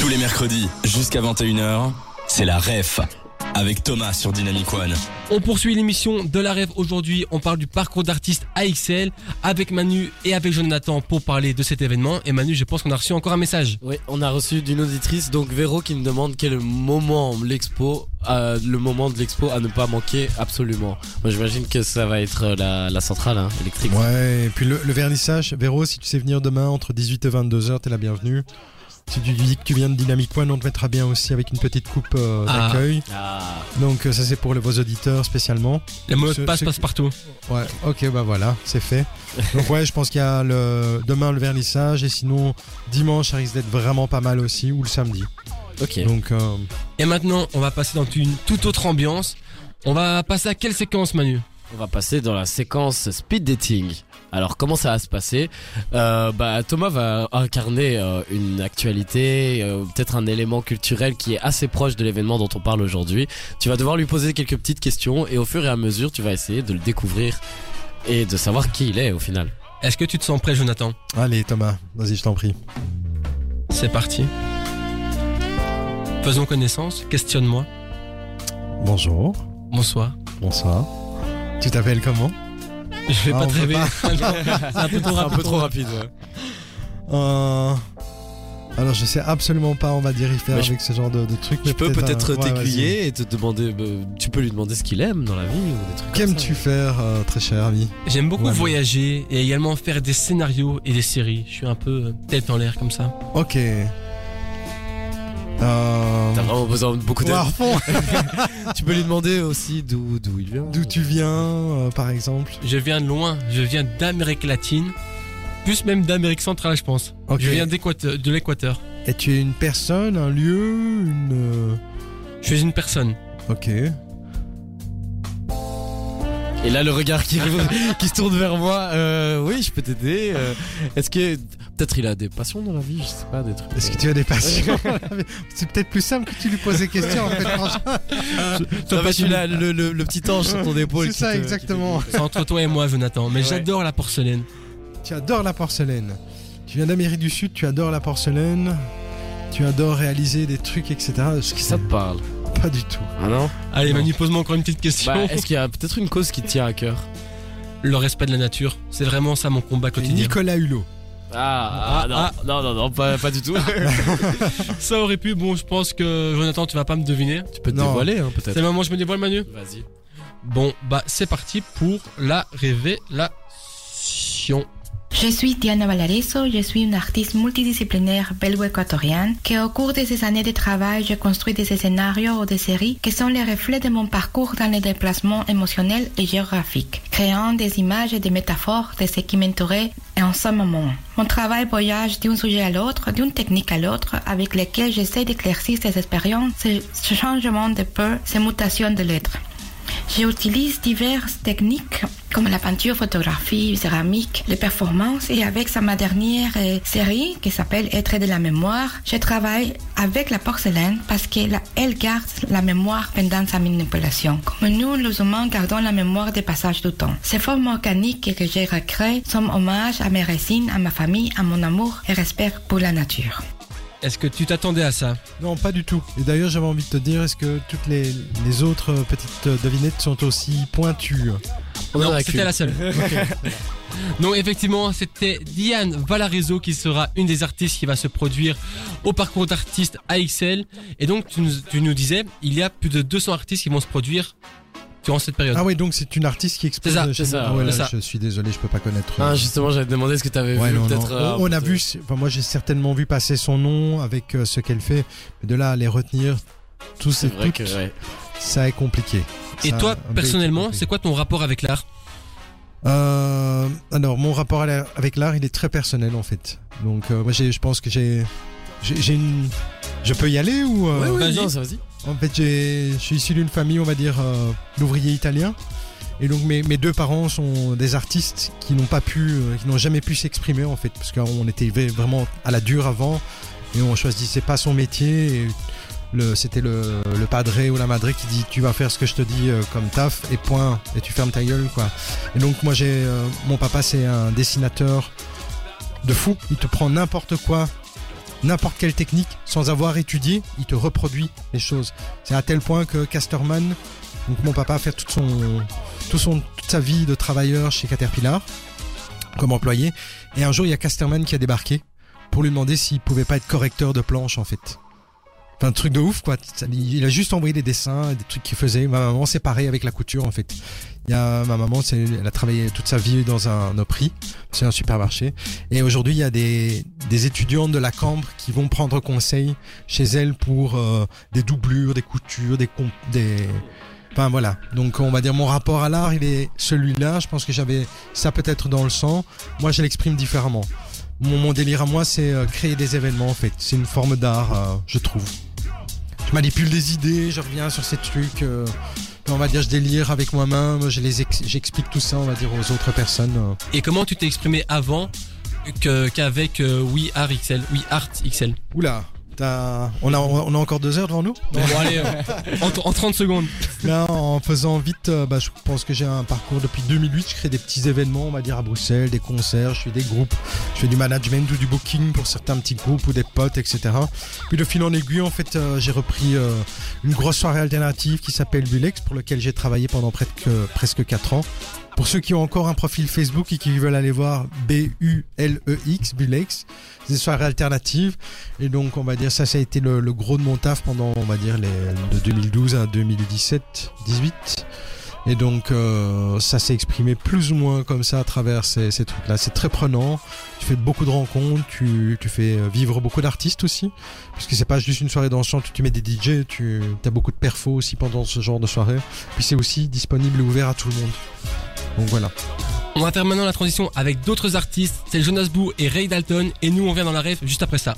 Tous les mercredis, jusqu'à 21h, c'est la REF. Avec Thomas sur Dynamic One. On poursuit l'émission de la rêve aujourd'hui. On parle du parcours d'artiste AXL avec Manu et avec Jonathan pour parler de cet événement. Et Manu, je pense qu'on a reçu encore un message. Oui, on a reçu d'une auditrice, donc Véro, qui nous demande quel est le moment l'expo, euh, le moment de l'expo à ne pas manquer absolument. Moi, j'imagine que ça va être euh, la, la centrale hein, électrique. Ouais, et puis le, le vernissage. Véro, si tu sais venir demain entre 18 et 22h, t'es la bienvenue. Si tu dis que tu viens de Dynamic One, on te mettra bien aussi avec une petite coupe euh, Ah. d'accueil. Ah, Donc euh, ça c'est pour les- vos auditeurs spécialement. Le mot de passe ce- passe partout. Ouais, ok, bah voilà, c'est fait. Donc ouais, je pense qu'il y a le demain le vernissage et sinon dimanche ça risque d'être vraiment pas mal aussi ou le samedi. ok. Donc euh, Et maintenant, on va passer dans une toute autre ambiance. On va passer à quelle séquence, Manu? On va passer dans la séquence speed dating. Alors comment ça va se passer? Euh, Bah Thomas va incarner euh, une actualité, euh, peut-être un élément culturel qui est assez proche de l'événement dont on parle aujourd'hui. Tu vas devoir lui poser quelques petites questions et au fur et à mesure tu vas essayer de le découvrir et de savoir qui il est au final. Est-ce que tu te sens prêt, Jonathan? Allez Thomas, vas-y je t'en prie. C'est parti. Faisons connaissance. Questionne-moi. Bonjour, Bonsoir. bonsoir. Tu t'appelles comment? Je vais Ah, pas te rêver. C'est un peu trop un rapide. peu trop rapide. ouais. Euh, Alors je sais absolument pas on va dire y faire Mais je- avec ce genre de, de trucs. Je peux peut-être un- ouais, t'aiguiller et te demander. euh, tu peux lui demander ce qu'il aime dans la vie ou des trucs. Qu'aimes-tu faire euh, très cher ami J'aime beaucoup Ouais, voyager et également faire des scénarios et des séries. Je suis un peu euh, tête en l'air comme ça. Ok. Euh... T'as vraiment besoin de beaucoup d'aide. Tu peux lui demander aussi d'où d'où il vient. D'où tu viens, euh, par exemple Je viens de loin. Je viens d'Amérique latine. Plus même d'Amérique centrale, je pense. Je viens d'Équateur- de l'Équateur. Et tu es une personne, un lieu, une. euh, Je suis une personne. Ok. Et là, le regard qui, qui se tourne vers moi. Euh, oui, je peux t'aider. euh, Est-ce que peut-être il a des passions dans la vie Je sais pas, des trucs. Est-ce que tu as des passions C'est peut-être plus simple que tu lui poses des questions en fait. franchement. Toi, pas tu l'as le, le, le petit ange sur ton épaule. C'est ça, te- exactement. C'est entre toi et moi, Jonathan. Mais Ouais. j'adore la porcelaine. Tu adores la porcelaine. Tu viens d'Amérique du Sud, tu adores la porcelaine. Tu adores réaliser des trucs, etc. Ce qui Ça te parle Pas du tout. Ah non Allez, Non. Manu, pose-moi encore une petite question. bah, Est-ce qu'il y a peut-être une cause qui te tient à cœur? Le respect de la nature. C'est vraiment ça mon combat Et quotidien. Nicolas Hulot. Ah, Ah, non, ah. non, non, non, pas, pas du tout. Ça aurait pu. Bon, je pense que Jonathan, tu vas pas me deviner. tu peux te Non. dévoiler, hein, C'est peut-être. le moment où je me dévoile, Manu Vas-y. Bon, bah, c'est parti pour la révélation. Je suis Diana Valareso, je suis une artiste multidisciplinaire belgo-équatorienne qui au cours de ces années de travail, je construis des scénarios ou des séries qui sont les reflets de mon parcours dans les déplacements émotionnels et géographiques, créant des images et des métaphores de ce qui m'entourait en ce moment. Mon travail voyage d'un sujet à l'autre, d'une technique à l'autre, avec lesquelles j'essaie d'éclaircir ces expériences, ces ce changement de peur, ces mutations de l'être. J'utilise diverses techniques comme la peinture, photographie, céramique, les performances et avec sa ma dernière euh, série qui s'appelle Être de la mémoire, je travaille avec la porcelaine parce qu'elle elle garde la mémoire pendant sa manipulation. Comme nous, les humains, gardons la mémoire des passages du temps. Ces formes organiques que j'ai recréées sont hommage à mes racines, à ma famille, à mon amour et respect pour la nature. Est-ce que tu t'attendais à ça Non, pas du tout. Et d'ailleurs, j'avais envie de te dire, est-ce que toutes les, les autres petites devinettes sont aussi pointues Non, c'était la seule. non, effectivement, c'était Diane Valarezo qui sera une des artistes qui va se produire au parcours d'artiste AXL. Et donc, tu nous, tu nous disais, il y a plus de 200 artistes qui vont se produire durant cette période. Ah oui, donc c'est une artiste qui expose. C'est ça, c'est ça, Ah ouais, ouais, là, c'est ça. Je suis désolé, je peux pas connaître. Ah, euh, justement, j'allais te demander ce que t'avais Ouais, vu non, peut-être. non. euh, On, on a vu, enfin, moi j'ai certainement vu passer son nom avec euh, ce qu'elle fait, mais de là à les retenir, tous C'est et vrai que. toutes, ouais. ça est compliqué. Et Ça toi, personnellement, c'est quoi ton rapport avec l'art? Euh, alors, mon rapport la- avec l'art, il est très personnel en fait. Donc, euh, moi, j'ai- je pense que j'ai, j'ai une, je peux y aller ou euh, Ouais, ouais, vas-y. En fait, je suis issu d'une famille, on va dire, euh, d'ouvriers italiens. Et donc, mes, deux parents sont des artistes qui n'ont pas pu, euh, qui n'ont jamais pu s'exprimer, en fait, parce qu'on était vraiment à la dure avant, et on choisissait pas son métier. C'était le, le padré ou la madré qui dit, tu vas faire ce que je te dis euh, comme taf, et point, et tu fermes ta gueule, quoi. Et donc, moi, j'ai, mon papa, c'est un dessinateur de fou. Il te prend n'importe quoi n'importe quelle technique sans avoir étudié, il te reproduit les choses. C'est à tel point que Casterman, donc mon papa a fait toute son, tout son, toute sa vie de travailleur chez Caterpillar comme employé. Et un jour, il y a Casterman qui a débarqué pour lui demander s'il pouvait pas être correcteur de planche en fait. Un truc de ouf quoi. Il a juste envoyé des dessins, des trucs qu'il faisait. Ma maman, c'est pareil avec la couture en fait. Il y a ma maman, elle a travaillé toute sa vie dans un Opry, c'est un supermarché. Et aujourd'hui, il y a des, des étudiantes de la Cambre qui vont prendre conseil chez elle pour euh, des doublures, des coutures, des, des, Enfin voilà, donc on va dire mon rapport à l'art, il est celui-là. Je pense que j'avais ça peut-être dans le sang. Moi, je l'exprime différemment. Mon, mon délire à moi, c'est euh, créer des événements en fait. C'est une forme d'art, euh, je trouve. Je manipule des idées, je reviens sur ces trucs. euh, on va dire, je délire avec moi-même. Je les ex- j'explique tout ça, on va dire aux autres personnes. euh. Et comment tu t'es exprimé avant que- qu'avec euh, We Art XL, We Art XL Oula, t'as- on a on a encore deux heures devant nous. Bon, allez, euh, en, en 30 secondes. Là, en faisant vite, euh, bah, je pense que j'ai un parcours depuis 2008. Je crée des petits événements, on va dire à Bruxelles, des concerts, je fais des groupes, je fais du management ou du booking pour certains petits groupes ou des potes, etc. Puis de fil en aiguille, en fait, euh, j'ai repris une grosse soirée alternative qui s'appelle Bulex, pour lequel j'ai travaillé pendant près de- presque 4 ans. Pour ceux qui ont encore un profil Facebook et qui veulent aller voir B-U-L-E-X, Bulex, des soirées alternatives. Et donc, on va dire, ça, ça a été le, gros de mon taf pendant, on va dire, les, de 2012 à 2017, 18. Et donc, euh, ça s'est exprimé plus ou moins comme ça à travers ces, trucs-là. C'est très prenant. Tu fais beaucoup de rencontres, tu, fais vivre beaucoup d'artistes aussi. Parce que c'est pas juste une soirée dansante tu mets des DJ, tu as beaucoup de perfos aussi pendant ce genre de soirée. Puis c'est aussi disponible et ouvert à tout le monde. Donc voilà. On va faire maintenant la transition avec d'autres artistes. C'est Jonas Boo et Ray Dalton. Et nous, on vient dans la rêve juste après ça.